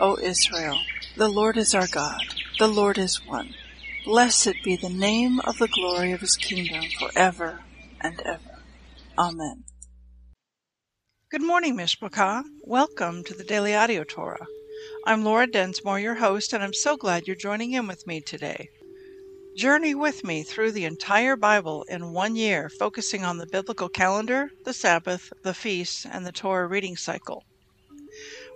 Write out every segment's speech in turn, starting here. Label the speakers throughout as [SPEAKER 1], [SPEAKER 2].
[SPEAKER 1] O Israel, the Lord is our God, the Lord is one. Blessed be the name of the glory of his kingdom forever and ever. Amen. Good morning, Mishpachah. Welcome to the Daily Audio Torah. I'm Laura Densmore, your host, and I'm so glad you're joining in with me today. Journey with me through the entire Bible in one year, focusing on the biblical calendar, the Sabbath, the feasts, and the Torah reading cycle.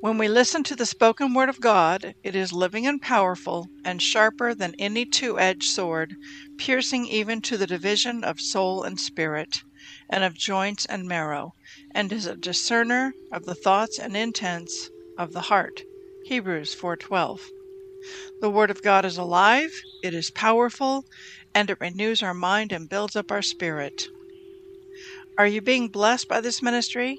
[SPEAKER 1] When we listen to the spoken Word of God, it is living and powerful, and sharper than any two edged sword, piercing even to the division of soul and spirit, and of joints and marrow, and is a discerner of the thoughts and intents of the heart. Hebrews 4:12. The Word of God is alive, it is powerful, and it renews our mind and builds up our spirit. Are you being blessed by this ministry?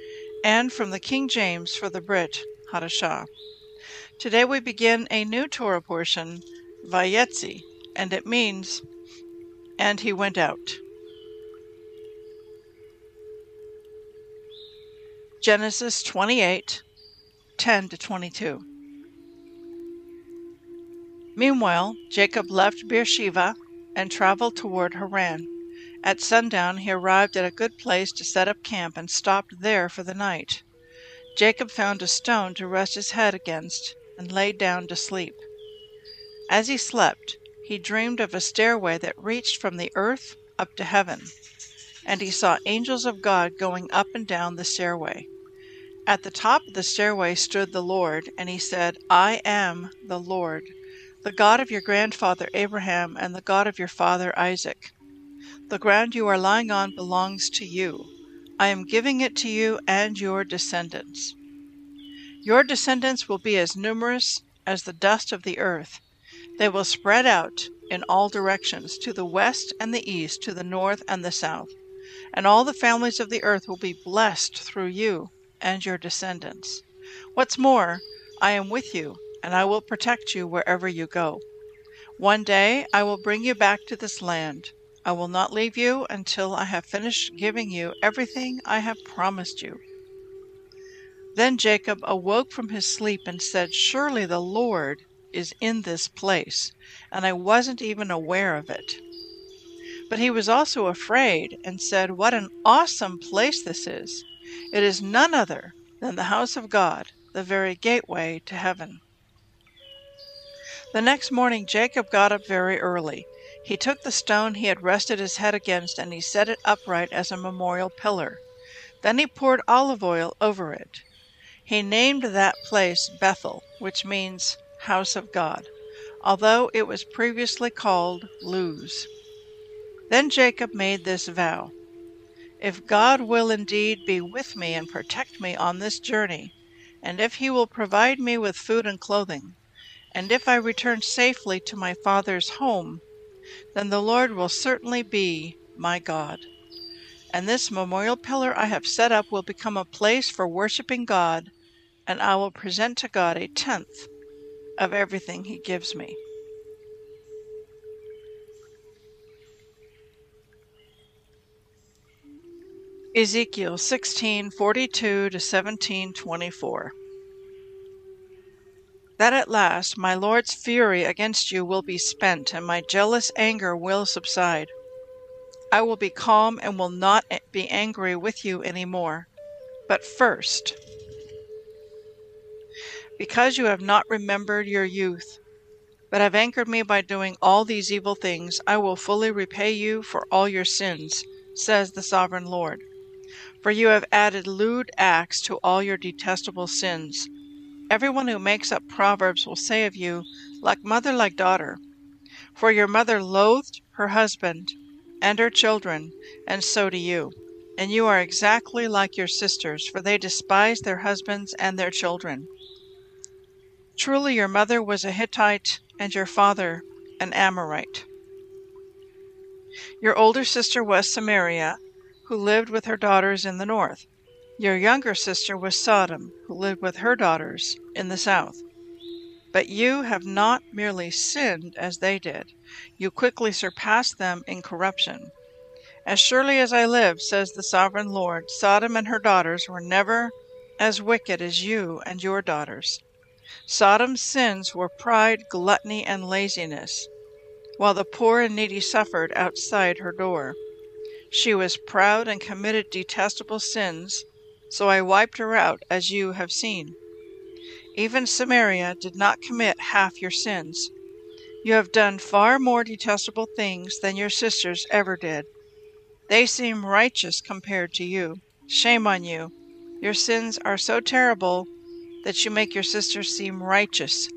[SPEAKER 1] and from the King James for the Brit Hadashah. Today we begin a new Torah portion, Vayetze, and it means, and he went out. Genesis 28 10 to 22. Meanwhile, Jacob left Beersheba and traveled toward Haran. At sundown, he arrived at a good place to set up camp and stopped there for the night. Jacob found a stone to rest his head against and lay down to sleep. As he slept, he dreamed of a stairway that reached from the earth up to heaven, and he saw angels of God going up and down the stairway. At the top of the stairway stood the Lord, and he said, I am the Lord, the God of your grandfather Abraham and the God of your father Isaac. The ground you are lying on belongs to you. I am giving it to you and your descendants. Your descendants will be as numerous as the dust of the earth. They will spread out in all directions, to the west and the east, to the north and the south. And all the families of the earth will be blessed through you and your descendants. What's more, I am with you, and I will protect you wherever you go. One day I will bring you back to this land. I will not leave you until I have finished giving you everything I have promised you. Then Jacob awoke from his sleep and said, Surely the Lord is in this place, and I wasn't even aware of it. But he was also afraid and said, What an awesome place this is! It is none other than the house of God, the very gateway to heaven. The next morning Jacob got up very early. He took the stone he had rested his head against and he set it upright as a memorial pillar. Then he poured olive oil over it. He named that place Bethel, which means house of God, although it was previously called Luz. Then Jacob made this vow If God will indeed be with me and protect me on this journey, and if he will provide me with food and clothing, and if I return safely to my father's home, then the Lord will certainly be my God. And this memorial pillar I have set up will become a place for worshiping God, and I will present to God a tenth of everything He gives me. Ezekiel 16:42 to 17:24 that at last my Lord's fury against you will be spent and my jealous anger will subside. I will be calm and will not be angry with you any more. But first, because you have not remembered your youth, but have angered me by doing all these evil things, I will fully repay you for all your sins, says the sovereign Lord. For you have added lewd acts to all your detestable sins. Everyone who makes up proverbs will say of you, like mother, like daughter. For your mother loathed her husband and her children, and so do you. And you are exactly like your sisters, for they despise their husbands and their children. Truly, your mother was a Hittite, and your father an Amorite. Your older sister was Samaria, who lived with her daughters in the north. Your younger sister was Sodom, who lived with her daughters in the south. But you have not merely sinned as they did, you quickly surpassed them in corruption. As surely as I live, says the sovereign Lord, Sodom and her daughters were never as wicked as you and your daughters. Sodom's sins were pride, gluttony, and laziness, while the poor and needy suffered outside her door. She was proud and committed detestable sins, so I wiped her out, as you have seen. Even Samaria did not commit half your sins. You have done far more detestable things than your sisters ever did. They seem righteous compared to you. Shame on you! Your sins are so terrible that you make your sisters seem righteous,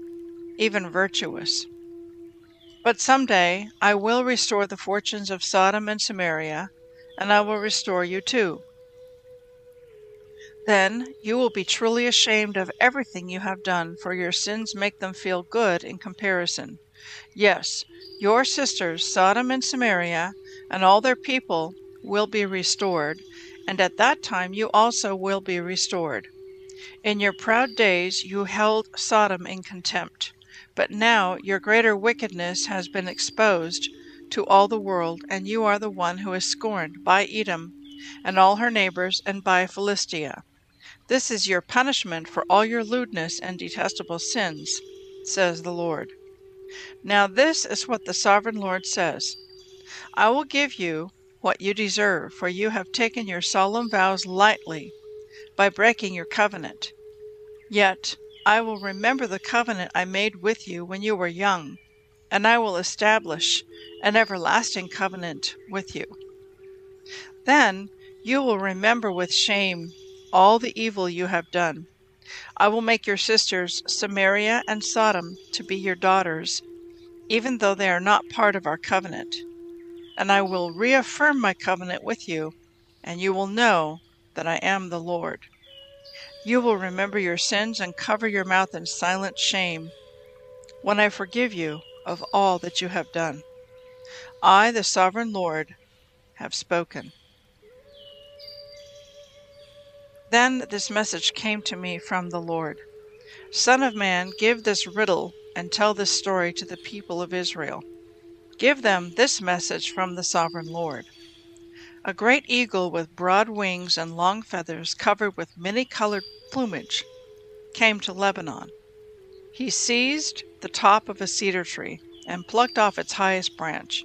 [SPEAKER 1] even virtuous. But some day I will restore the fortunes of Sodom and Samaria, and I will restore you too. Then you will be truly ashamed of everything you have done, for your sins make them feel good in comparison. Yes, your sisters, Sodom and Samaria, and all their people will be restored, and at that time you also will be restored. In your proud days you held Sodom in contempt, but now your greater wickedness has been exposed to all the world, and you are the one who is scorned by Edom and all her neighbors, and by Philistia. This is your punishment for all your lewdness and detestable sins, says the Lord. Now, this is what the sovereign Lord says I will give you what you deserve, for you have taken your solemn vows lightly by breaking your covenant. Yet I will remember the covenant I made with you when you were young, and I will establish an everlasting covenant with you. Then you will remember with shame all the evil you have done. I will make your sisters Samaria and Sodom to be your daughters, even though they are not part of our covenant. And I will reaffirm my covenant with you, and you will know that I am the Lord. You will remember your sins and cover your mouth in silent shame when I forgive you of all that you have done. I, the sovereign Lord, have spoken. Then this message came to me from the Lord Son of man, give this riddle and tell this story to the people of Israel. Give them this message from the sovereign Lord. A great eagle with broad wings and long feathers covered with many colored plumage came to Lebanon. He seized the top of a cedar tree and plucked off its highest branch.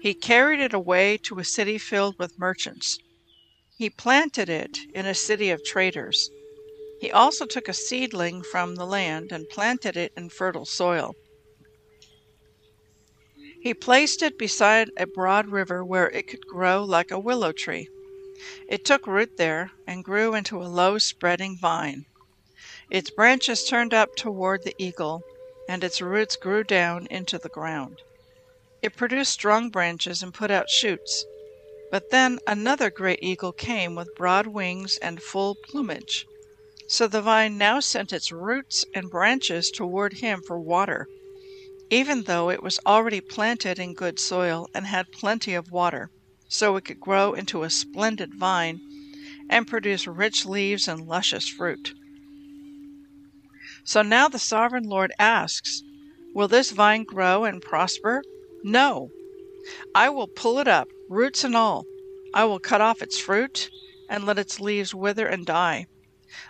[SPEAKER 1] He carried it away to a city filled with merchants. He planted it in a city of traders. He also took a seedling from the land and planted it in fertile soil. He placed it beside a broad river where it could grow like a willow tree. It took root there and grew into a low spreading vine. Its branches turned up toward the eagle, and its roots grew down into the ground. It produced strong branches and put out shoots. But then another great eagle came with broad wings and full plumage. So the vine now sent its roots and branches toward him for water even though it was already planted in good soil and had plenty of water, so it could grow into a splendid vine and produce rich leaves and luscious fruit. So now the sovereign Lord asks, Will this vine grow and prosper? No. I will pull it up, roots and all. I will cut off its fruit and let its leaves wither and die.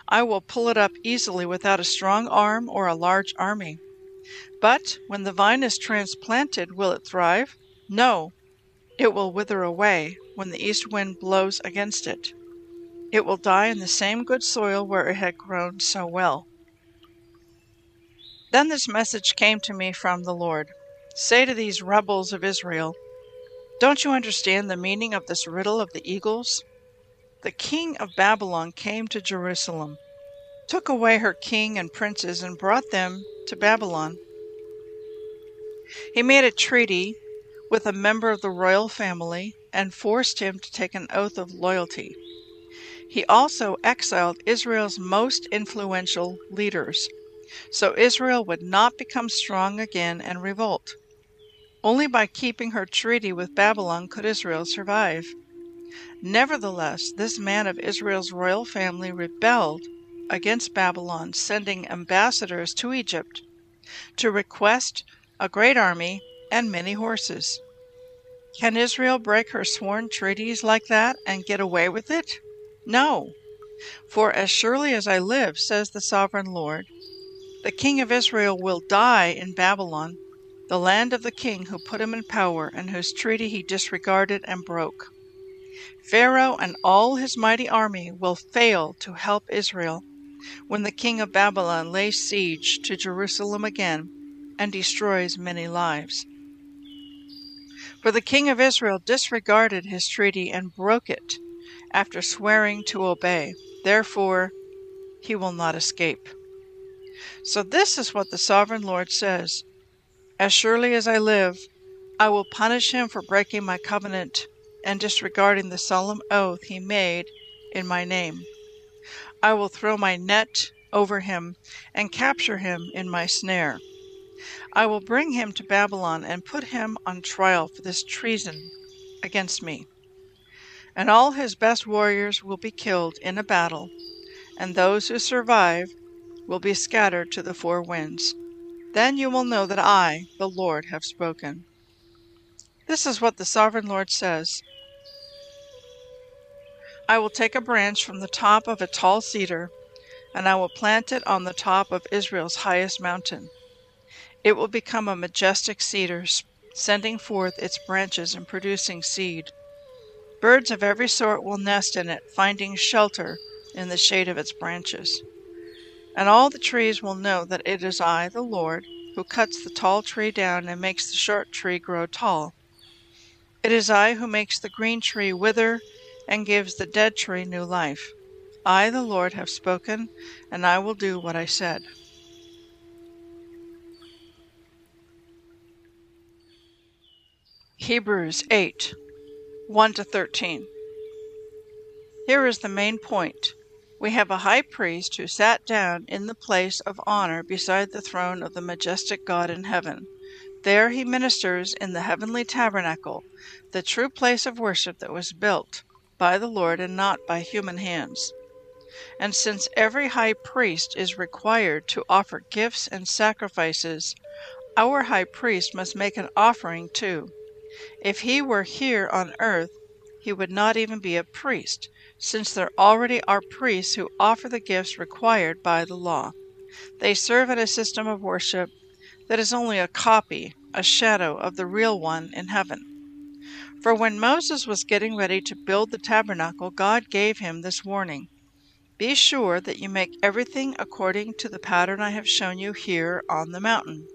[SPEAKER 1] I will pull it up easily without a strong arm or a large army. But when the vine is transplanted, will it thrive? No, it will wither away when the east wind blows against it. It will die in the same good soil where it had grown so well. Then this message came to me from the Lord Say to these rebels of Israel, Don't you understand the meaning of this riddle of the eagles? The king of Babylon came to Jerusalem, took away her king and princes, and brought them to Babylon. He made a treaty with a member of the royal family and forced him to take an oath of loyalty. He also exiled Israel's most influential leaders, so Israel would not become strong again and revolt. Only by keeping her treaty with Babylon could Israel survive. Nevertheless, this man of Israel's royal family rebelled against Babylon, sending ambassadors to Egypt to request a great army and many horses. Can Israel break her sworn treaties like that and get away with it? No. For as surely as I live, says the sovereign Lord, the king of Israel will die in Babylon, the land of the king who put him in power and whose treaty he disregarded and broke. Pharaoh and all his mighty army will fail to help Israel when the king of Babylon lays siege to Jerusalem again and destroys many lives. For the king of Israel disregarded his treaty and broke it after swearing to obey. Therefore, he will not escape. So, this is what the sovereign Lord says As surely as I live, I will punish him for breaking my covenant and disregarding the solemn oath he made in my name. I will throw my net over him and capture him in my snare. I will bring him to Babylon and put him on trial for this treason against me and all his best warriors will be killed in a battle, and those who survive will be scattered to the four winds. Then you will know that I, the Lord, have spoken. This is what the sovereign Lord says I will take a branch from the top of a tall cedar, and I will plant it on the top of Israel's highest mountain. It will become a majestic cedar, sending forth its branches and producing seed. Birds of every sort will nest in it, finding shelter in the shade of its branches. And all the trees will know that it is I, the Lord, who cuts the tall tree down and makes the short tree grow tall. It is I who makes the green tree wither and gives the dead tree new life. I, the Lord, have spoken, and I will do what I said. Hebrews 8 1 to 13. Here is the main point. We have a high priest who sat down in the place of honor beside the throne of the majestic God in heaven. There he ministers in the heavenly tabernacle, the true place of worship that was built by the Lord and not by human hands. And since every high priest is required to offer gifts and sacrifices, our high priest must make an offering too. If he were here on earth, he would not even be a priest, since there already are priests who offer the gifts required by the law. They serve in a system of worship that is only a copy, a shadow of the real one in heaven. For when Moses was getting ready to build the tabernacle, God gave him this warning Be sure that you make everything according to the pattern I have shown you here on the mountain.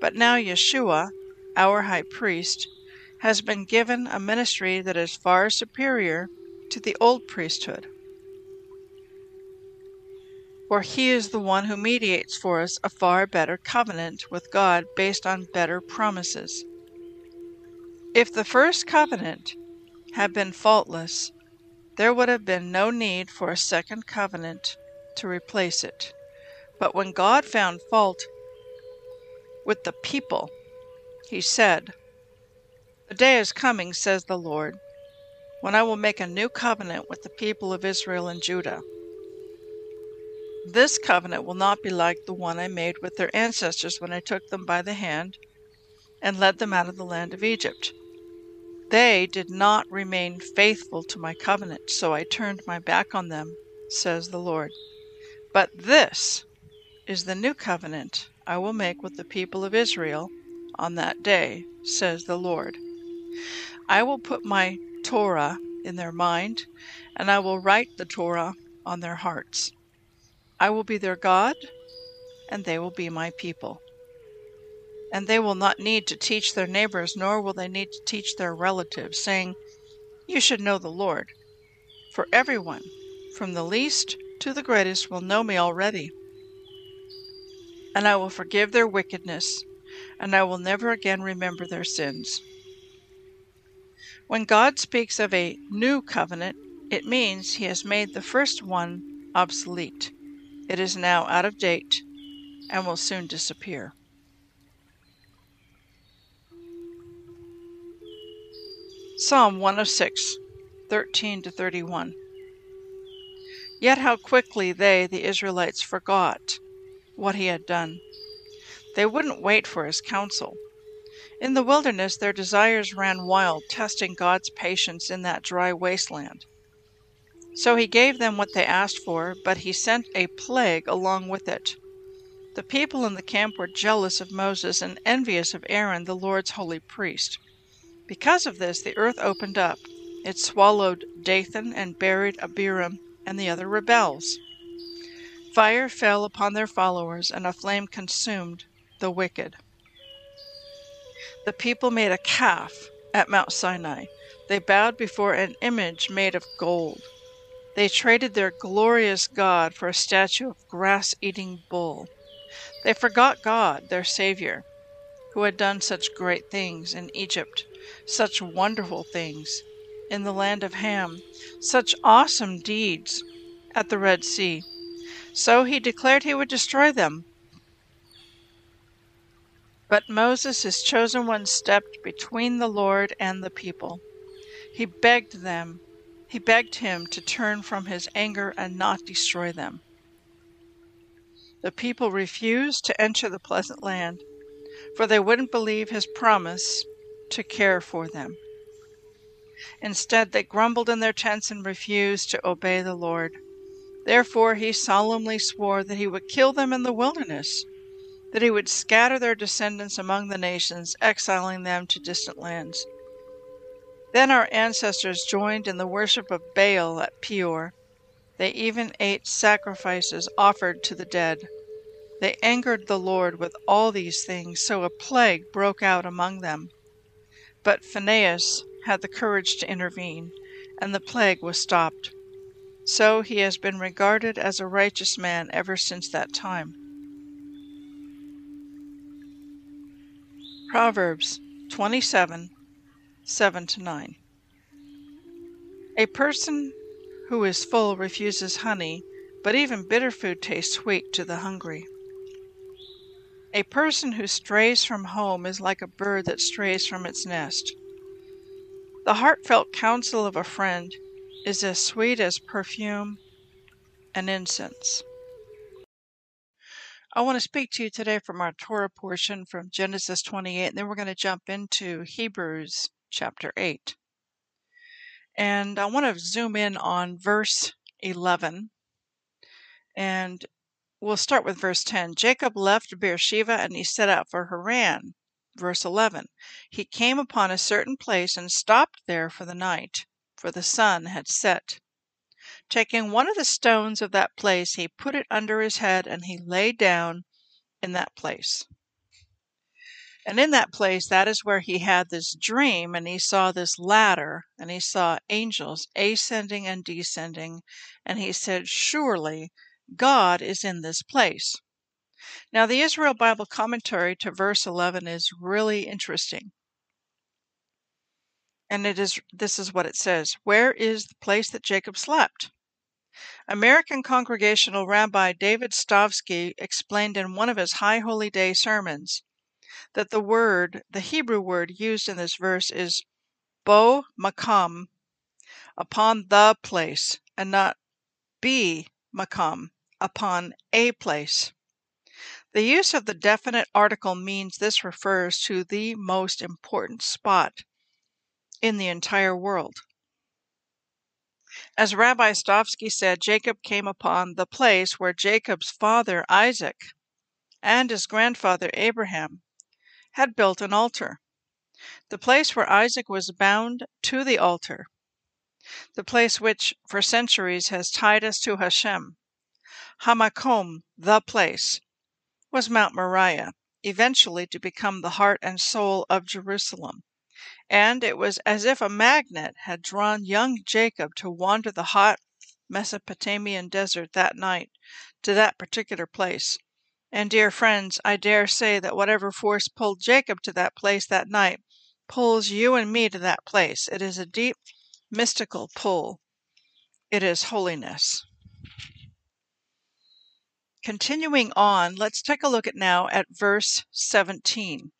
[SPEAKER 1] But now Yeshua, our high priest, has been given a ministry that is far superior to the old priesthood. For he is the one who mediates for us a far better covenant with God based on better promises. If the first covenant had been faultless, there would have been no need for a second covenant to replace it. But when God found fault with the people, he said, the day is coming, says the Lord, when I will make a new covenant with the people of Israel and Judah. This covenant will not be like the one I made with their ancestors when I took them by the hand and led them out of the land of Egypt. They did not remain faithful to my covenant, so I turned my back on them, says the Lord. But this is the new covenant I will make with the people of Israel on that day, says the Lord. I will put my Torah in their mind, and I will write the Torah on their hearts. I will be their God, and they will be my people. And they will not need to teach their neighbors, nor will they need to teach their relatives, saying, You should know the Lord. For everyone, from the least to the greatest, will know me already. And I will forgive their wickedness, and I will never again remember their sins. When God speaks of a new covenant, it means he has made the first one obsolete. It is now out of date and will soon disappear. Psalm 106, 13 to 31. Yet how quickly they, the Israelites, forgot what he had done. They wouldn't wait for his counsel. In the wilderness, their desires ran wild, testing God's patience in that dry wasteland. So he gave them what they asked for, but he sent a plague along with it. The people in the camp were jealous of Moses and envious of Aaron, the Lord's holy priest. Because of this, the earth opened up. It swallowed Dathan and buried Abiram and the other rebels. Fire fell upon their followers, and a flame consumed the wicked. The people made a calf at Mount Sinai. They bowed before an image made of gold. They traded their glorious God for a statue of grass eating bull. They forgot God, their Savior, who had done such great things in Egypt such wonderful things in the land of Ham, such awesome deeds at the Red Sea. So he declared he would destroy them. But Moses, his chosen one, stepped between the Lord and the people. He begged them, he begged him to turn from his anger and not destroy them. The people refused to enter the pleasant land, for they wouldn't believe his promise to care for them. Instead, they grumbled in their tents and refused to obey the Lord. Therefore, he solemnly swore that he would kill them in the wilderness, that he would scatter their descendants among the nations, exiling them to distant lands. Then our ancestors joined in the worship of Baal at Peor. They even ate sacrifices offered to the dead. They angered the Lord with all these things, so a plague broke out among them. But Phinehas had the courage to intervene, and the plague was stopped. So he has been regarded as a righteous man ever since that time. Proverbs 27 7 to 9. A person who is full refuses honey, but even bitter food tastes sweet to the hungry. A person who strays from home is like a bird that strays from its nest. The heartfelt counsel of a friend is as sweet as perfume and incense. I want to speak to you today from our Torah portion from Genesis 28, and then we're going to jump into Hebrews chapter 8. And I want to zoom in on verse 11. And We'll start with verse 10. Jacob left Beersheba and he set out for Haran. Verse 11. He came upon a certain place and stopped there for the night, for the sun had set. Taking one of the stones of that place, he put it under his head and he lay down in that place. And in that place, that is where he had this dream, and he saw this ladder, and he saw angels ascending and descending. And he said, Surely God is in this place. Now, the Israel Bible commentary to verse 11 is really interesting. And it is this is what it says Where is the place that Jacob slept? American Congregational Rabbi David Stavsky explained in one of his High Holy Day sermons that the word, the Hebrew word used in this verse is bo makam, upon the place, and not be makam, upon a place. The use of the definite article means this refers to the most important spot in the entire world. As Rabbi Stavsky said, Jacob came upon the place where Jacob's father Isaac and his grandfather Abraham had built an altar. The place where Isaac was bound to the altar. The place which for centuries has tied us to Hashem. Hamakom, the place, was Mount Moriah, eventually to become the heart and soul of Jerusalem and it was as if a magnet had drawn young Jacob to wander the hot Mesopotamian desert that night to that particular place. And, dear friends, I dare say that whatever force pulled Jacob to that place that night pulls you and me to that place. It is a deep, mystical pull. It is holiness. Continuing on, let's take a look at now at verse 17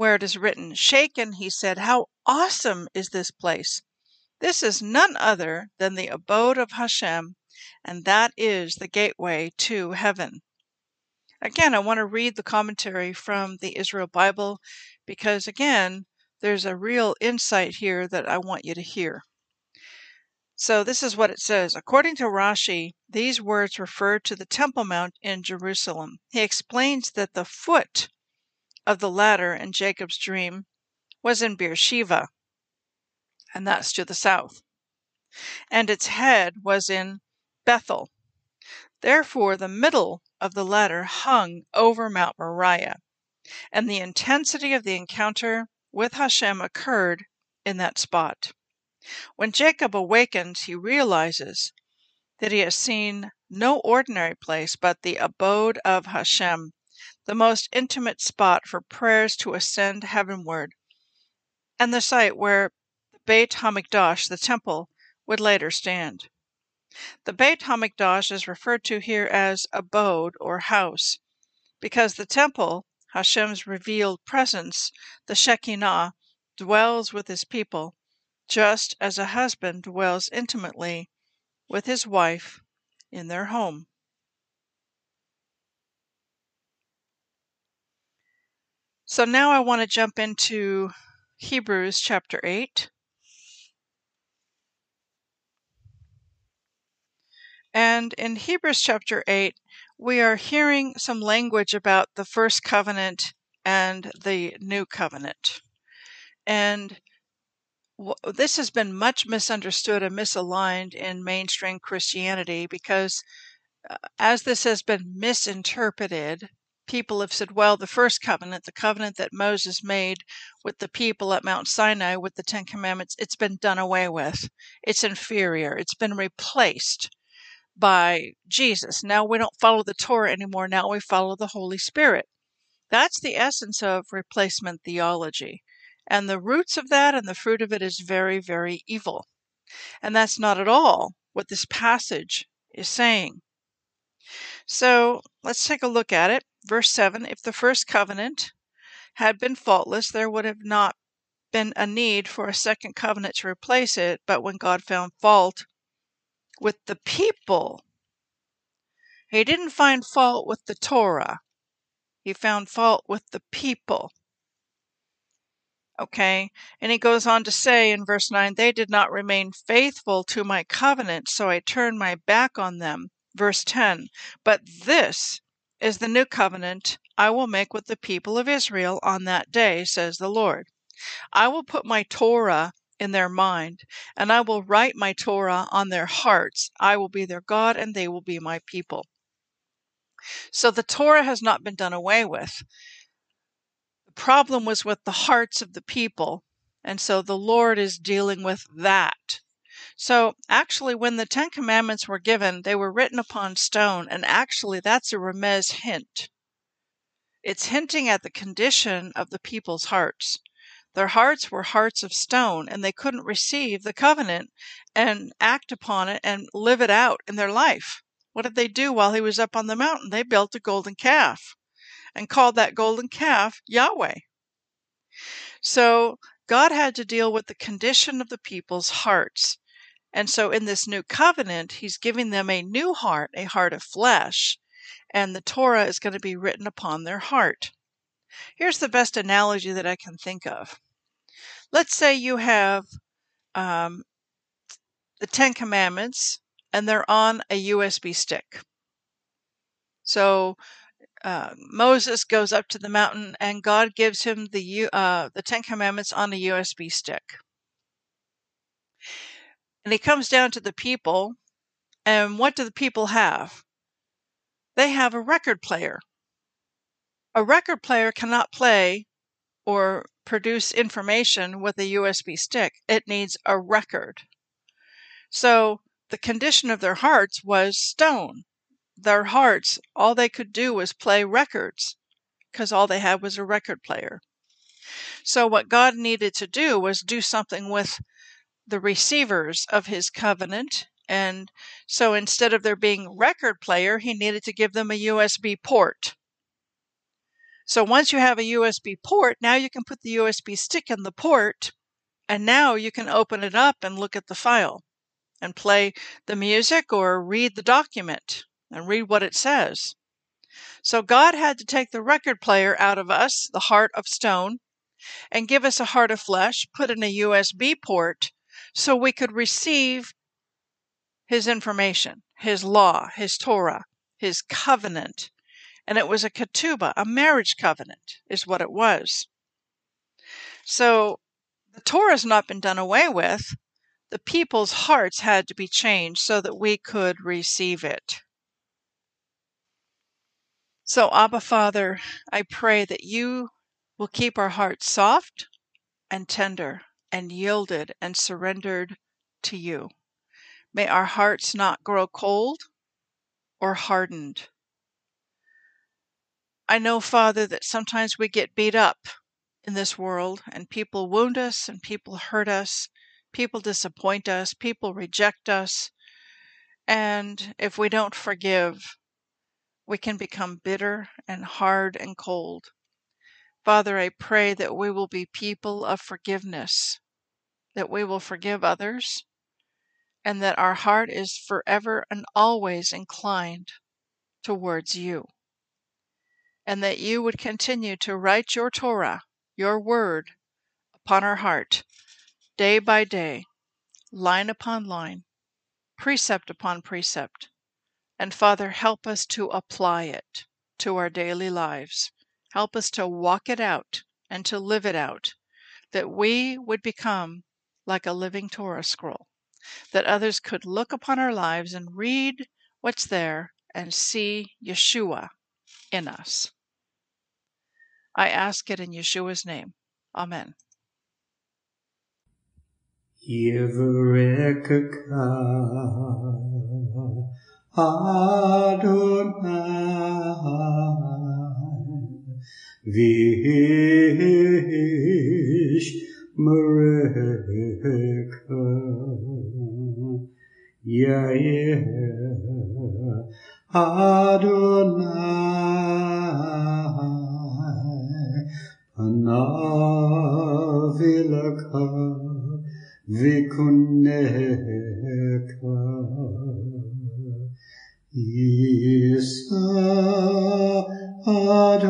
[SPEAKER 1] where it is written, Shaken, he said, How awesome is this place! This is none other than the abode of Hashem, and that is the gateway to heaven. Again, I want to read the commentary from the Israel Bible because, again, there's a real insight here that I want you to hear. So, this is what it says. According to Rashi, these words refer to the Temple Mount in Jerusalem. He explains that the foot of the ladder in Jacob's dream was in Beersheba, and that's to the south, and its head was in Bethel. Therefore, the middle of the ladder hung over Mount Moriah, and the intensity of the encounter with Hashem occurred in that spot. When Jacob awakens, he realizes that he has seen no ordinary place but the abode of Hashem, the most intimate spot for prayers to ascend heavenward, and the site where the Beit Hamikdash, the temple, would later stand. The Beit Hamikdash is referred to here as abode or house, because the temple, Hashem's revealed presence, the Shekinah, dwells with his people, just as a husband dwells intimately with his wife in their home. So now I want to jump into Hebrews chapter 8. And in Hebrews chapter 8, we are hearing some language about the first covenant and the new covenant. And this has been much misunderstood and misaligned in mainstream Christianity because uh, as this has been misinterpreted, people have said, well, the first covenant, the covenant that Moses made with the people at Mount Sinai with the Ten Commandments, it's been done away with. It's inferior. It's been replaced by Jesus. Now we don't follow the Torah anymore. Now we follow the Holy Spirit. That's the essence of replacement theology. And the roots of that and the fruit of it is very, very evil. And that's not at all what this passage is saying. So let's take a look at it. Verse 7 If the first covenant had been faultless, there would have not been a need for a second covenant to replace it. But when God found fault with the people, He didn't find fault with the Torah, He found fault with the people. Okay, and he goes on to say in verse 9, They did not remain faithful to my covenant, so I turned my back on them. Verse 10, But this is the new covenant I will make with the people of Israel on that day, says the Lord. I will put my Torah in their mind, and I will write my Torah on their hearts. I will be their God, and they will be my people. So the Torah has not been done away with. The problem was with the hearts of the people, and so the Lord is dealing with that. So, actually, when the Ten Commandments were given, they were written upon stone, and actually, that's a remez hint. It's hinting at the condition of the people's hearts. Their hearts were hearts of stone, and they couldn't receive the covenant and act upon it and live it out in their life. What did they do while he was up on the mountain? They built a golden calf and called that golden calf Yahweh. So God had to deal with the condition of the people's hearts. And so in this new covenant, he's giving them a new heart, a heart of flesh, and the Torah is going to be written upon their heart. Here's the best analogy that I can think of let's say you have um, the Ten Commandments and they're on a USB stick. So uh, Moses goes up to the mountain and God gives him the uh, the Ten Commandments on a USB stick. And he comes down to the people, and what do the people have? They have a record player. A record player cannot play or produce information with a USB stick. It needs a record. So the condition of their hearts was stone. Their hearts, all they could do was play records because all they had was a record player. So what God needed to do was do something with the receivers of his covenant. And so instead of there being record player, he needed to give them a USB port. So once you have a USB port, now you can put the USB stick in the port, and now you can open it up and look at the file and play the music or read the document and read what it says. So God had to take the record player out of us, the heart of stone, and give us a heart of flesh, put in a USB port so we could receive his information, his law, his Torah, his covenant. And it was a ketubah, a marriage covenant, is what it was. So the Torah has not been done away with the people's hearts had to be changed so that we could receive it. So, Abba Father, I pray that you will keep our hearts soft and tender and yielded and surrendered to you. May our hearts not grow cold or hardened. I know, Father, that sometimes we get beat up in this world and people wound us and people hurt us People disappoint us, people reject us, and if we don't forgive, we can become bitter and hard and cold. Father, I pray that we will be people of forgiveness, that we will forgive others, and that our heart is forever and always inclined towards you. And that you would continue to write your Torah, your word, upon our heart day by day, line upon line, precept upon precept. And Father, help us to apply it to our daily lives. Help us to walk it out and to live it out, that we would become like a living Torah scroll, that others could look upon our lives and read what's there and see Yeshua in us. I ask it in Yeshua's name. Amen.
[SPEAKER 2] Adonai Vish Mereka. Yair Adonai Panavilaka vikuneka. Isa Adonai